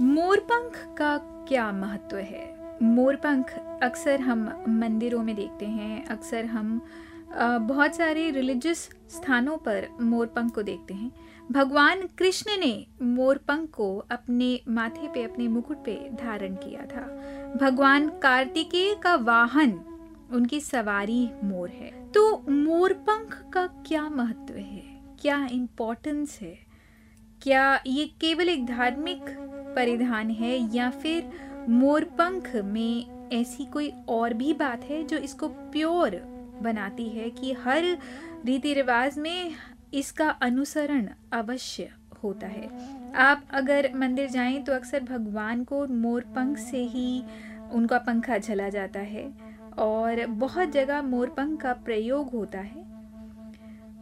मोरपंख का क्या महत्व है? मोरपंख अक्सर हम मंदिरों में देखते हैं, अक्सर हम बहुत सारे रिलीजियस स्थानों पर मोरपंख को देखते हैं। भगवान कृष्ण ने मोरपंख को अपने माथे पे, अपने मुकुट पे धारण किया था। भगवान कार्तिकेय का वाहन, उनकी सवारी मोर है। तो मोरपंख का क्या महत्व है? क्या इम्पोर्टेंस है? क्या ये केवल एक धार्मिक परिधान है या फिर मोरपंख में ऐसी कोई और भी बात है जो इसको प्योर बनाती है कि हर रीति रिवाज में इसका अनुसरण अवश्य होता है। आप अगर मंदिर जाएँ तो अक्सर भगवान को मोरपंख से ही उनका पंखा झला जाता है और बहुत जगह मोरपंख का प्रयोग होता है।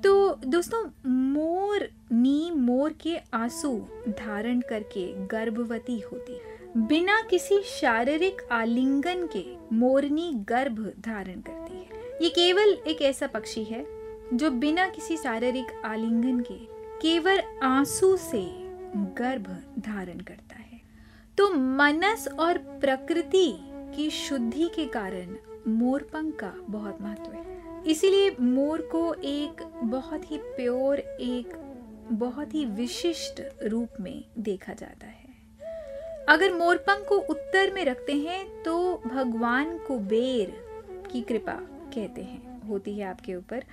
तो दोस्तों, मोर नी मोर के आँसू धारण करके गर्भवती होती। बिना किसी शारीरिक आलिंगन के मोरनी गर्भ धारण करती है। ये केवल एक ऐसा पक्षी है, जो बिना किसी शारीरिक आलिंगन के केवल आँसू से गर्भ धारण करता है। तो मनस और प्रकृति की शुद्धि के कारण मोरपंख का बहुत महत्व है। इसीलिए मोर को एक बहुत ही प्योर, एक बहुत ही विशिष्ट रूप में देखा जाता है। अगर मोरपंख को उत्तर में रखते हैं तो भगवान कुबेर की कृपा कहते हैं, होती है आपके ऊपर।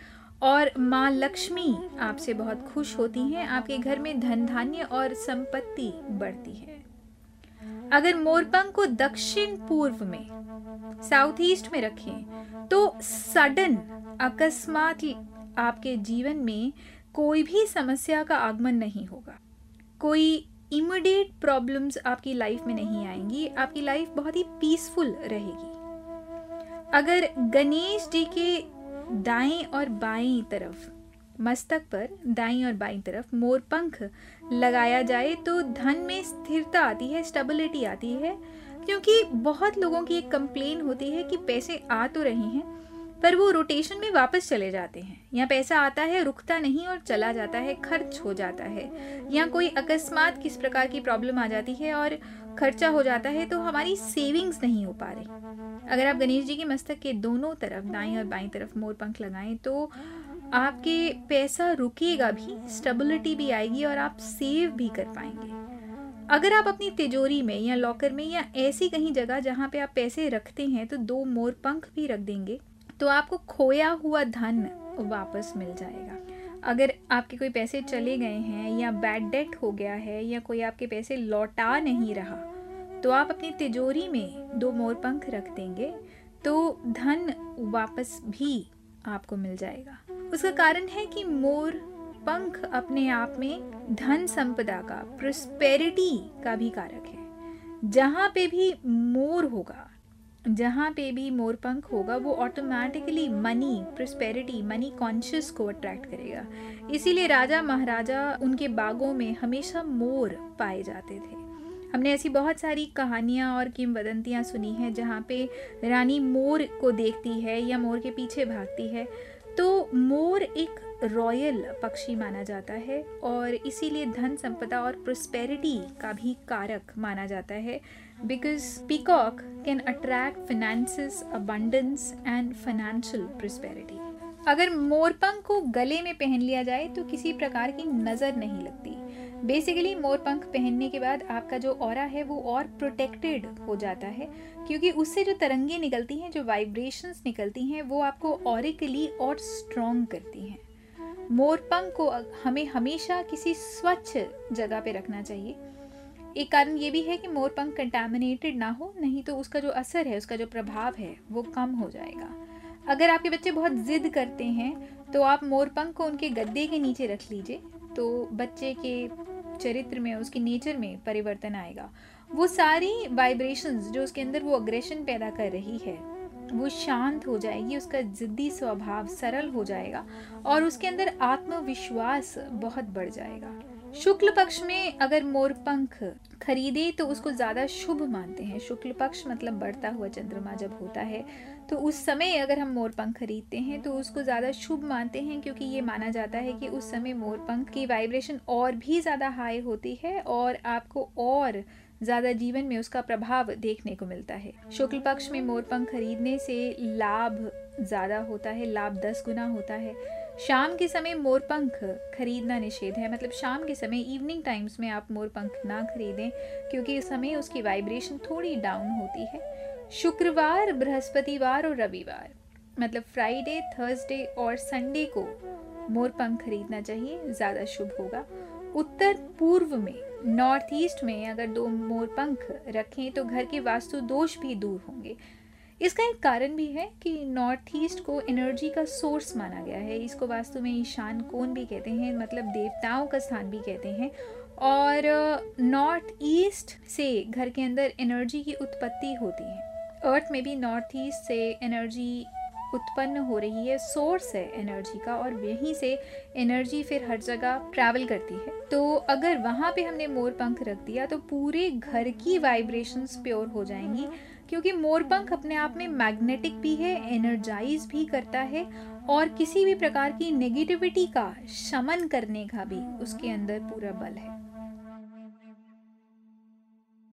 और माँ लक्ष्मी आपसे बहुत खुश होती हैं, आपके घर में धन धान्य और संपत्ति बढ़ती है। अगर मोरपंख को दक्षिण पूर्व में, साउथ ईस्ट में रखें तो सडन अकस्मात आपके जीवन में कोई भी समस्या का आगमन नहीं होगा। कोई इमिडिएट प्रॉब्लम्स आपकी लाइफ में नहीं आएँगी, आपकी लाइफ बहुत ही पीसफुल रहेगी। अगर गणेश जी के दाएँ और बाएँ तरफ़, मस्तक पर दाई और बाई तरफ़ मोर पंख लगाया जाए तो धन में स्थिरता आती है स्टेबिलिटी आती है, क्योंकि बहुत लोगों की एक कंप्लेन होती है कि पैसे आ तो रहे हैं पर वो रोटेशन में वापस चले जाते हैं। या पैसा आता है, रुकता नहीं और चला जाता है, खर्च हो जाता है। या कोई अकस्मात किस प्रकार की प्रॉब्लम आ जाती है और खर्चा हो जाता है तो हमारी सेविंग्स नहीं हो पा रही। अगर आप गणेश जी के मस्तक के दोनों तरफ़, दाई और बाई तरफ़ मोर पंख लगाएँ तो आपके पैसा रुकेगा भी स्टेबिलिटी भी आएगी और आप सेव भी कर पाएँगे। अगर आप अपनी तिजोरी में या लॉकर में या ऐसी कहीं जगह जहाँ पे आप पैसे रखते हैं तो दो मोर पंख भी रख देंगे। तो आपको खोया हुआ धन वापस मिल जाएगा। अगर आपके कोई पैसे चले गए हैं या बैड डेट हो गया है या कोई आपके पैसे लौटा नहीं रहा तो आप अपनी तिजोरी में दो मोर पंख रख देंगे तो धन वापस भी आपको मिल जाएगा। उसका कारण है कि मोर पंख अपने आप में धन संपदा का प्रोस्पेरिटी का भी कारक है। जहाँ पे भी मोर होगा जहाँ पे भी मोर पंख होगा, वो automatically money prosperity money conscious को अट्रैक्ट करेगा। इसीलिए राजा महाराजा उनके बागों में हमेशा मोर पाए जाते थे। हमने ऐसी बहुत सारी कहानियाँ और किमवदंतियाँ सुनी हैं जहाँ पे रानी मोर को देखती है या मोर के पीछे भागती है। तो मोर एक रॉयल पक्षी माना जाता है और इसीलिए धन संपदा और प्रोस्पेरिटी का भी कारक माना जाता है because peacock can attract finances abundance and financial prosperity अगर मोरपंख को गले में पहन लिया जाए तो किसी प्रकार की नज़र नहीं लगती। बेसिकली मोरपंख पहनने के बाद आपका जो और है वो और प्रोटेक्टेड हो जाता है क्योंकि उससे जो तरंगे निकलती हैं, जो वाइब्रेशंस निकलती हैं, वो आपको औरिकली और स्ट्रॉन्ग करती हैं। मोर पंख को हमें हमेशा किसी स्वच्छ जगह पे रखना चाहिए। एक कारण ये भी है कि मोर पंख कंटेमिनेटेड ना हो, नहीं तो उसका जो असर है, उसका जो प्रभाव है, वो कम हो जाएगा। अगर आपके बच्चे बहुत ज़िद करते हैं तो आप मोरपंख को उनके गद्दे के नीचे रख लीजिए तो बच्चे के चरित्र में, उसके नेचर में परिवर्तन आएगा। वो सारी वाइब्रेशंस जो उसके अंदर वो अग्रेशन पैदा कर रही है वो शांत हो जाएगी, उसका जिद्दी स्वभाव सरल हो जाएगा और उसके अंदर आत्मविश्वास बहुत बढ़ जाएगा। शुक्ल पक्ष में अगर मोरपंख खरीदे तो उसको ज़्यादा शुभ मानते हैं। शुक्ल पक्ष मतलब बढ़ता हुआ चंद्रमा जब होता है तो उस समय अगर हम मोरपंख खरीदते हैं तो उसको ज़्यादा शुभ मानते हैं क्योंकि ये माना जाता है कि उस समय मोरपंख की वाइब्रेशन और भी ज़्यादा हाई होती है और आपको और ज़्यादा जीवन में उसका प्रभाव देखने को मिलता है। शुक्ल पक्ष में मोर पंख खरीदने से लाभ ज़्यादा होता है, लाभ दस गुना होता है। शाम के समय मोर पंख खरीदना निषेध है मतलब शाम के समय इवनिंग टाइम्स में आप मोर पंख ना खरीदें, क्योंकि इस समय उसकी वाइब्रेशन थोड़ी डाउन होती है। शुक्रवार, बृहस्पतिवार और रविवार मतलब फ्राइडे थर्सडे और संडे को मोर पंख खरीदना चाहिए, ज़्यादा शुभ होगा। उत्तर पूर्व में नॉर्थ ईस्ट में अगर दो मोर पंख रखें तो घर के वास्तु दोष भी दूर होंगे। इसका एक कारण भी है कि नॉर्थ ईस्ट को एनर्जी का सोर्स माना गया है। इसको वास्तु में ईशान कोण भी कहते हैं मतलब देवताओं का स्थान भी कहते हैं। और नॉर्थ ईस्ट से घर के अंदर एनर्जी की उत्पत्ति होती है। अर्थ में भी नॉर्थ ईस्ट से एनर्जी उत्पन्न हो रही है सोर्स है एनर्जी का और यहीं से एनर्जी फिर हर जगह ट्रैवल करती है। तो अगर वहाँ पे हमने मोर पंख रख दिया तो पूरे घर की वाइब्रेशंस प्योर हो जाएँगी, क्योंकि मोर पंख अपने आप में मैग्नेटिक भी है एनर्जाइज भी करता है और किसी भी प्रकार की नेगेटिविटी का शमन करने का भी उसके अंदर पूरा बल है।